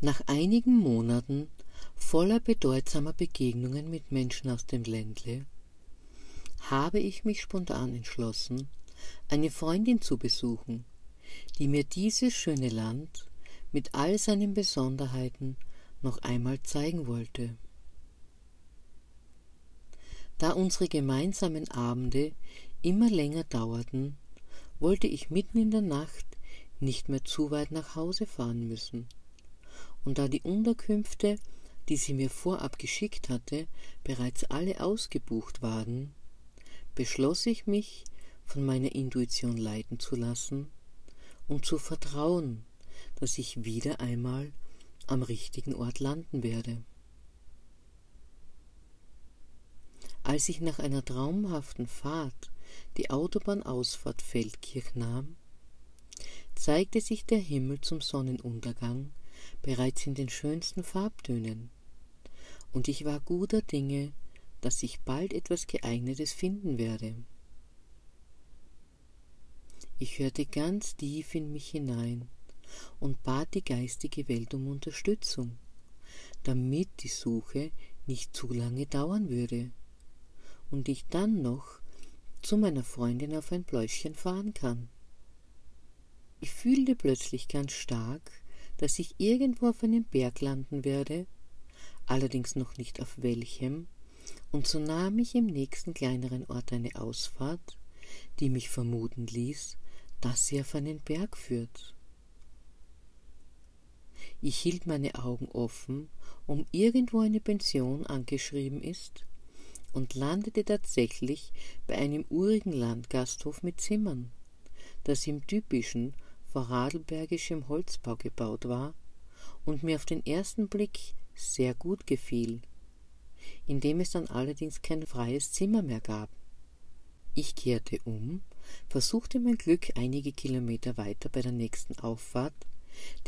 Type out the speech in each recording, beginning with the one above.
Nach einigen Monaten voller bedeutsamer Begegnungen mit Menschen aus dem Ländle habe ich mich spontan entschlossen, eine Freundin zu besuchen, die mir dieses schöne Land mit all seinen Besonderheiten noch einmal zeigen wollte. Da unsere gemeinsamen Abende immer länger dauerten, wollte ich mitten in der Nacht nicht mehr zu weit nach Hause fahren müssen und da die Unterkünfte, die sie mir vorab geschickt hatte, bereits alle ausgebucht waren, beschloss ich mich, von meiner Intuition leiten zu lassen und zu vertrauen, dass ich wieder einmal am richtigen Ort landen werde. Als ich nach einer traumhaften Fahrt die Autobahnausfahrt Feldkirch nahm, zeigte sich der Himmel zum Sonnenuntergang bereits in den schönsten Farbtönen, und ich war guter Dinge, dass ich bald etwas geeignetes finden werde. Ich hörte ganz tief in mich hinein und bat die geistige Welt um Unterstützung, damit die Suche nicht zu lange dauern würde und ich dann noch zu meiner Freundin auf ein Pläuschen fahren kann. Ich fühlte plötzlich ganz stark, dass ich irgendwo auf einem Berg landen werde, allerdings noch nicht auf welchem, und so nahm ich im nächsten kleineren Ort eine Ausfahrt, die mich vermuten ließ, dass sie auf einen Berg führt. Ich hielt meine Augen offen, um irgendwo eine Pension angeschrieben ist, und landete tatsächlich bei einem urigen Landgasthof mit Zimmern, das im typischen vorarlbergischen Holzbau gebaut war und mir auf den ersten Blick sehr gut gefiel, indem es dann allerdings kein freies Zimmer mehr gab. Ich kehrte um, versuchte mein Glück einige Kilometer weiter bei der nächsten Auffahrt,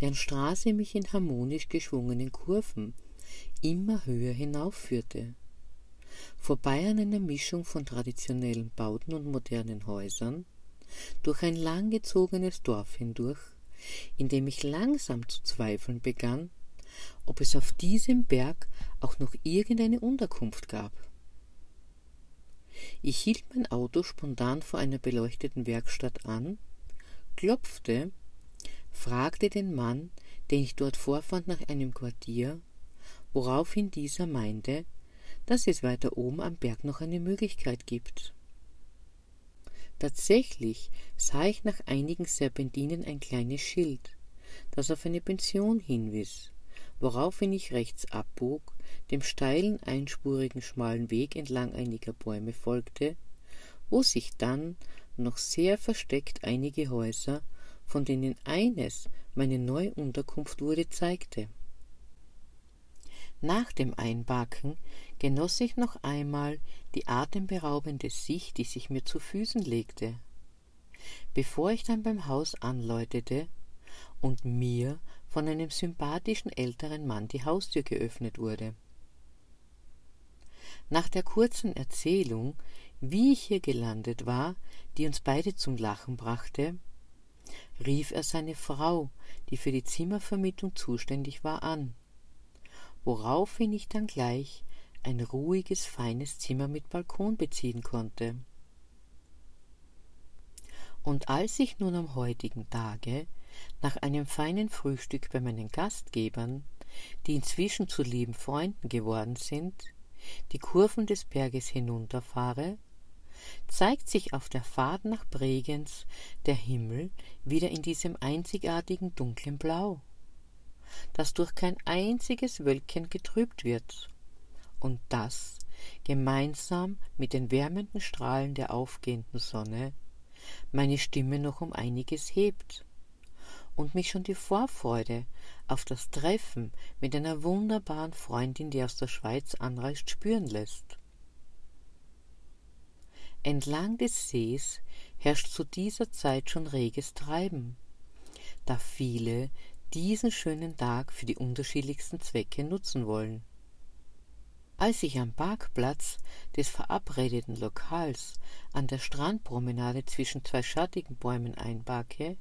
deren Straße mich in harmonisch geschwungenen Kurven immer höher hinaufführte. Vorbei an einer Mischung von traditionellen Bauten und modernen Häusern, durch ein langgezogenes Dorf hindurch, in dem ich langsam zu zweifeln begann, ob es auf diesem Berg auch noch irgendeine Unterkunft gab. Ich hielt mein Auto spontan vor einer beleuchteten Werkstatt an, klopfte, fragte den Mann, den ich dort vorfand, nach einem Quartier, woraufhin dieser meinte, dass es weiter oben am Berg noch eine Möglichkeit gibt. Tatsächlich sah ich nach einigen Serpentinen ein kleines Schild, das auf eine Pension hinwies, woraufhin ich rechts abbog, dem steilen, einspurigen, schmalen Weg entlang einiger Bäume folgte, wo sich dann noch sehr versteckt einige Häuser, von denen eines meine neue Unterkunft wurde, zeigte. Nach dem Einbacken genoss ich noch einmal die atemberaubende Sicht, die sich mir zu Füßen legte. Bevor ich dann beim Haus anläutete und mir von einem sympathischen älteren Mann die Haustür geöffnet wurde. Nach der kurzen Erzählung, wie ich hier gelandet war, die uns beide zum Lachen brachte, rief er seine Frau, die für die Zimmervermietung zuständig war, an woraufhin ich dann gleich ein ruhiges, feines Zimmer mit Balkon beziehen konnte. Und als ich nun am heutigen Tage nach einem feinen Frühstück bei meinen Gastgebern, die inzwischen zu lieben Freunden geworden sind, die Kurven des Berges hinunterfahre, zeigt sich auf der Fahrt nach Bregenz der Himmel wieder in diesem einzigartigen dunklen Blau das durch kein einziges Wölkchen getrübt wird, und das, gemeinsam mit den wärmenden Strahlen der aufgehenden Sonne, meine Stimme noch um einiges hebt und mich schon die Vorfreude auf das Treffen mit einer wunderbaren Freundin, die aus der Schweiz anreist, spüren lässt. Entlang des Sees herrscht zu dieser Zeit schon reges Treiben, da viele diesen schönen Tag für die unterschiedlichsten Zwecke nutzen wollen. Als ich am Parkplatz des verabredeten Lokals an der Strandpromenade zwischen zwei schattigen Bäumen einparke,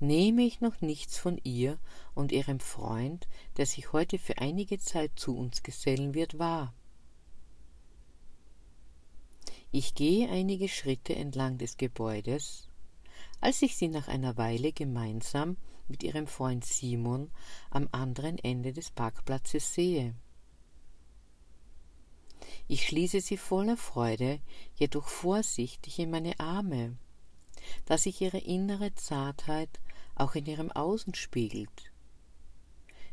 nehme ich noch nichts von ihr und ihrem Freund, der sich heute für einige Zeit zu uns gesellen wird, wahr. Ich gehe einige Schritte entlang des Gebäudes, als ich sie nach einer Weile gemeinsam mit ihrem Freund Simon am anderen Ende des Parkplatzes sehe. Ich schließe sie voller Freude, jedoch vorsichtig in meine Arme, da sich ihre innere Zartheit auch in ihrem Außen spiegelt.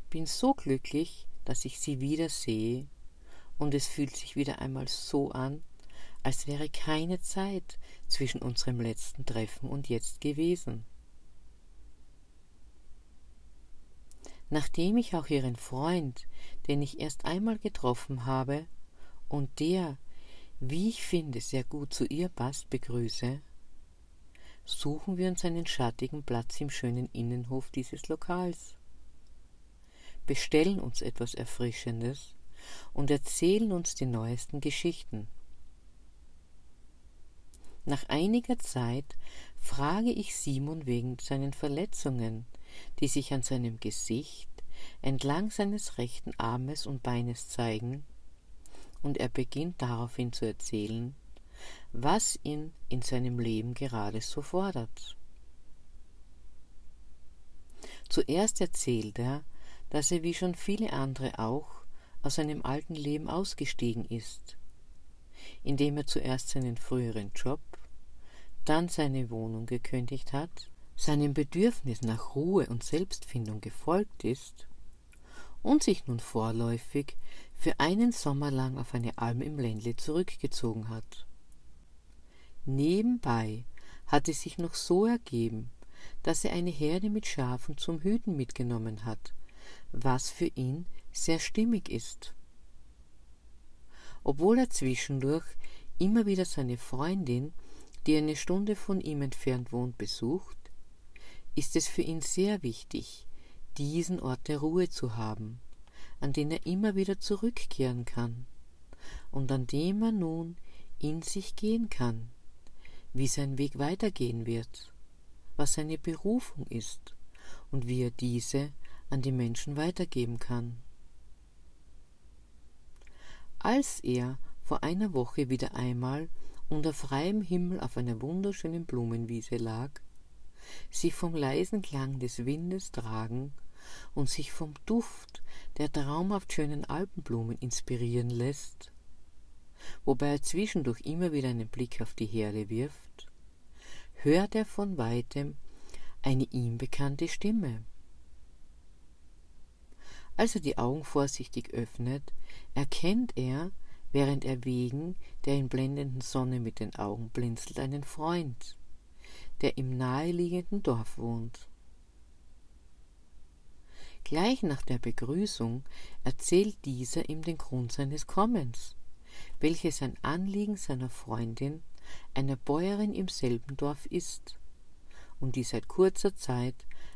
Bin so glücklich, dass ich sie wieder sehe, und es fühlt sich wieder einmal so an, als wäre keine Zeit zwischen unserem letzten Treffen und jetzt gewesen. Nachdem ich auch ihren Freund, den ich erst einmal getroffen habe und der, wie ich finde, sehr gut zu ihr passt, begrüße, suchen wir uns einen schattigen Platz im schönen Innenhof dieses Lokals, bestellen uns etwas Erfrischendes und erzählen uns die neuesten Geschichten. Nach einiger Zeit frage ich Simon wegen seinen Verletzungen, die sich an seinem Gesicht entlang seines rechten Armes und Beines zeigen, und er beginnt daraufhin zu erzählen, was ihn in seinem Leben gerade so fordert. Zuerst erzählt er, dass er wie schon viele andere auch aus seinem alten Leben ausgestiegen ist indem er zuerst seinen früheren Job, dann seine Wohnung gekündigt hat, seinem Bedürfnis nach Ruhe und Selbstfindung gefolgt ist und sich nun vorläufig für einen Sommer lang auf eine Alm im Ländle zurückgezogen hat. Nebenbei hat es sich noch so ergeben, dass er eine Herde mit Schafen zum Hüten mitgenommen hat, was für ihn sehr stimmig ist obwohl er zwischendurch immer wieder seine Freundin, die eine Stunde von ihm entfernt wohnt, besucht, ist es für ihn sehr wichtig, diesen Ort der Ruhe zu haben, an den er immer wieder zurückkehren kann und an dem er nun in sich gehen kann, wie sein Weg weitergehen wird, was seine Berufung ist und wie er diese an die Menschen weitergeben kann. Als er vor einer Woche wieder einmal unter freiem Himmel auf einer wunderschönen Blumenwiese lag, sich vom leisen Klang des Windes tragen und sich vom Duft der traumhaft schönen Alpenblumen inspirieren lässt, wobei er zwischendurch immer wieder einen Blick auf die Herde wirft, hört er von weitem eine ihm bekannte Stimme. Als er die Augen vorsichtig öffnet, erkennt er, während er wegen der in blendenden Sonne mit den Augen blinzelt, einen Freund, der im naheliegenden Dorf wohnt. Gleich nach der Begrüßung erzählt dieser ihm den Grund seines Kommens, welches ein Anliegen seiner Freundin, einer Bäuerin im selben Dorf ist und die seit kurzer Zeit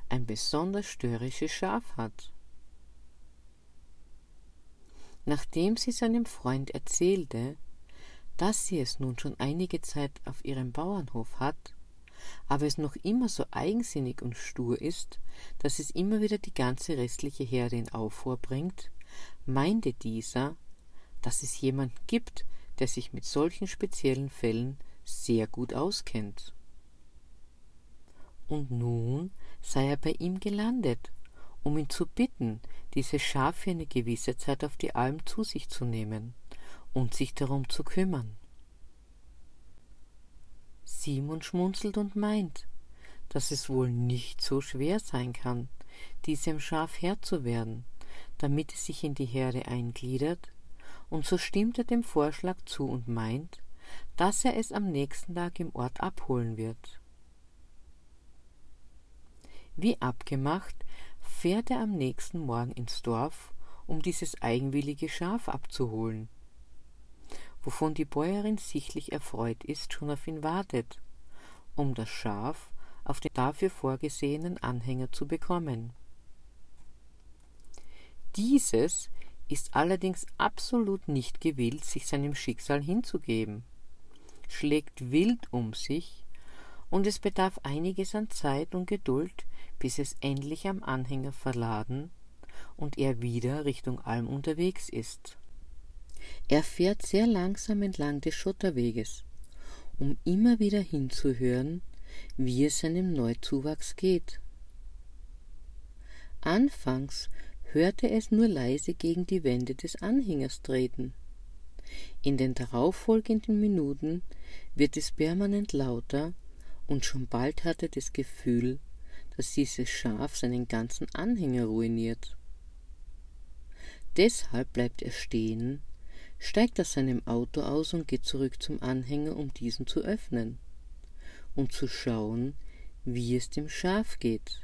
ein besonders störrisches Schaf hat. Nachdem sie seinem Freund erzählte, dass sie es nun schon einige Zeit auf ihrem Bauernhof hat, aber es noch immer so eigensinnig und stur ist, dass es immer wieder die ganze restliche Herde in Aufruhr bringt, meinte dieser, dass es jemanden gibt, der sich mit solchen speziellen Fällen sehr gut auskennt. Und nun sei er bei ihm gelandet um ihn zu bitten, dieses Schaf für eine gewisse Zeit auf die Alm zu sich zu nehmen und sich darum zu kümmern. Simon schmunzelt und meint, dass es wohl nicht so schwer sein kann, diesem Schaf Herr zu werden, damit es sich in die Herde eingliedert, und so stimmt er dem Vorschlag zu und meint, dass er es am nächsten Tag im Ort abholen wird. Wie abgemacht fährt er am nächsten Morgen ins Dorf, um dieses eigenwillige Schaf abzuholen, wovon die Bäuerin sichtlich erfreut ist, schon auf ihn wartet, um das Schaf auf den dafür vorgesehenen Anhänger zu bekommen. Dieses ist allerdings absolut nicht gewillt, sich seinem Schicksal hinzugeben, schlägt wild um sich, und es bedarf einiges an Zeit und Geduld, bis es endlich am Anhänger verladen und er wieder Richtung Alm unterwegs ist. Er fährt sehr langsam entlang des Schotterweges, um immer wieder hinzuhören, wie es seinem Neuzuwachs geht. Anfangs hörte es nur leise gegen die Wände des Anhängers treten. In den darauffolgenden Minuten wird es permanent lauter und schon bald hat er das Gefühl, dass dieses Schaf seinen ganzen Anhänger ruiniert. Deshalb bleibt er stehen, steigt aus seinem Auto aus und geht zurück zum Anhänger, um diesen zu öffnen und zu schauen, wie es dem Schaf geht.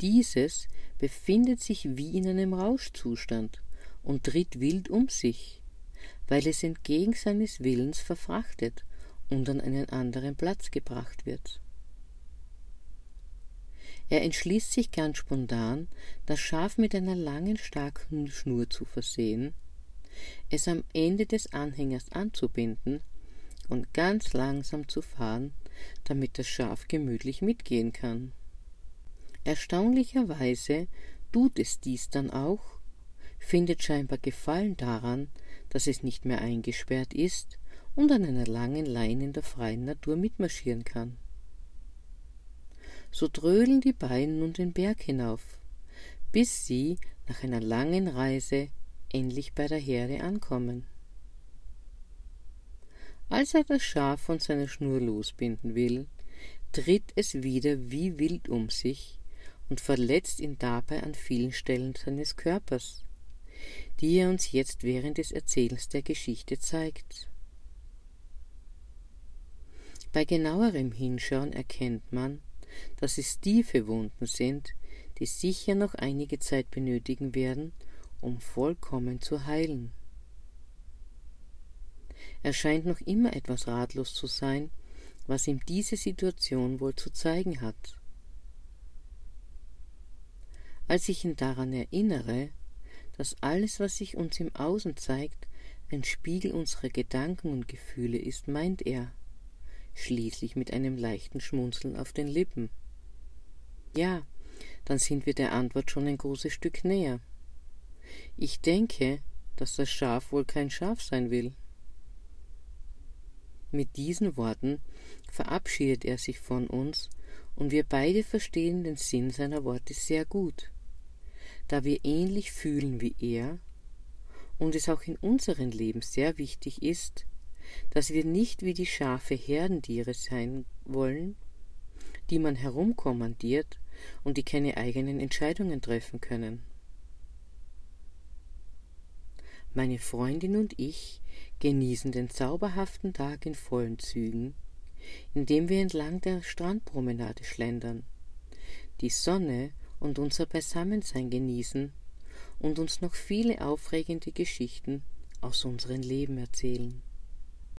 Dieses befindet sich wie in einem Rauschzustand und tritt wild um sich, weil es entgegen seines Willens verfrachtet und an einen anderen Platz gebracht wird. Er entschließt sich ganz spontan, das Schaf mit einer langen, starken Schnur zu versehen, es am Ende des Anhängers anzubinden und ganz langsam zu fahren, damit das Schaf gemütlich mitgehen kann. Erstaunlicherweise tut es dies dann auch, findet scheinbar Gefallen daran, dass es nicht mehr eingesperrt ist und an einer langen Leine in der freien Natur mitmarschieren kann. So trödeln die beiden nun den Berg hinauf, bis sie nach einer langen Reise endlich bei der Herde ankommen. Als er das Schaf von seiner Schnur losbinden will, tritt es wieder wie wild um sich und verletzt ihn dabei an vielen Stellen seines Körpers, die er uns jetzt während des Erzählens der Geschichte zeigt. Bei genauerem Hinschauen erkennt man, dass es tiefe Wunden sind, die sicher noch einige Zeit benötigen werden, um vollkommen zu heilen. Er scheint noch immer etwas ratlos zu sein, was ihm diese Situation wohl zu zeigen hat. Als ich ihn daran erinnere, dass alles, was sich uns im Außen zeigt, ein Spiegel unserer Gedanken und Gefühle ist, meint er, schließlich mit einem leichten Schmunzeln auf den Lippen. Ja, dann sind wir der Antwort schon ein großes Stück näher. Ich denke, dass das Schaf wohl kein Schaf sein will. Mit diesen Worten verabschiedet er sich von uns, und wir beide verstehen den Sinn seiner Worte sehr gut, da wir ähnlich fühlen wie er und es auch in unserem Leben sehr wichtig ist, dass wir nicht wie die Schafe Herdentiere sein wollen, die man herumkommandiert und die keine eigenen Entscheidungen treffen können. Meine Freundin und ich genießen den zauberhaften Tag in vollen Zügen, indem wir entlang der Strandpromenade schlendern, die Sonne und unser Beisammensein genießen und uns noch viele aufregende Geschichten aus unserem Leben erzählen.